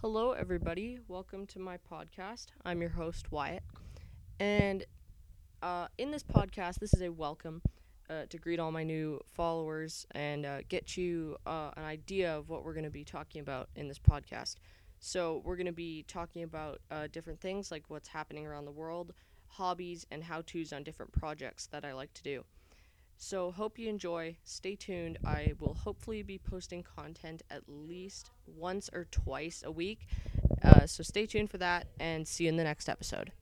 Hello, everybody. Welcome to my podcast. I'm your host, Wyatt. And uh, in this podcast, this is a welcome uh, to greet all my new followers and uh, get you uh, an idea of what we're going to be talking about in this podcast. So, we're going to be talking about uh, different things like what's happening around the world, hobbies, and how to's on different projects that I like to do. So, hope you enjoy. Stay tuned. I will hopefully be posting content at least once or twice a week. Uh, so, stay tuned for that and see you in the next episode.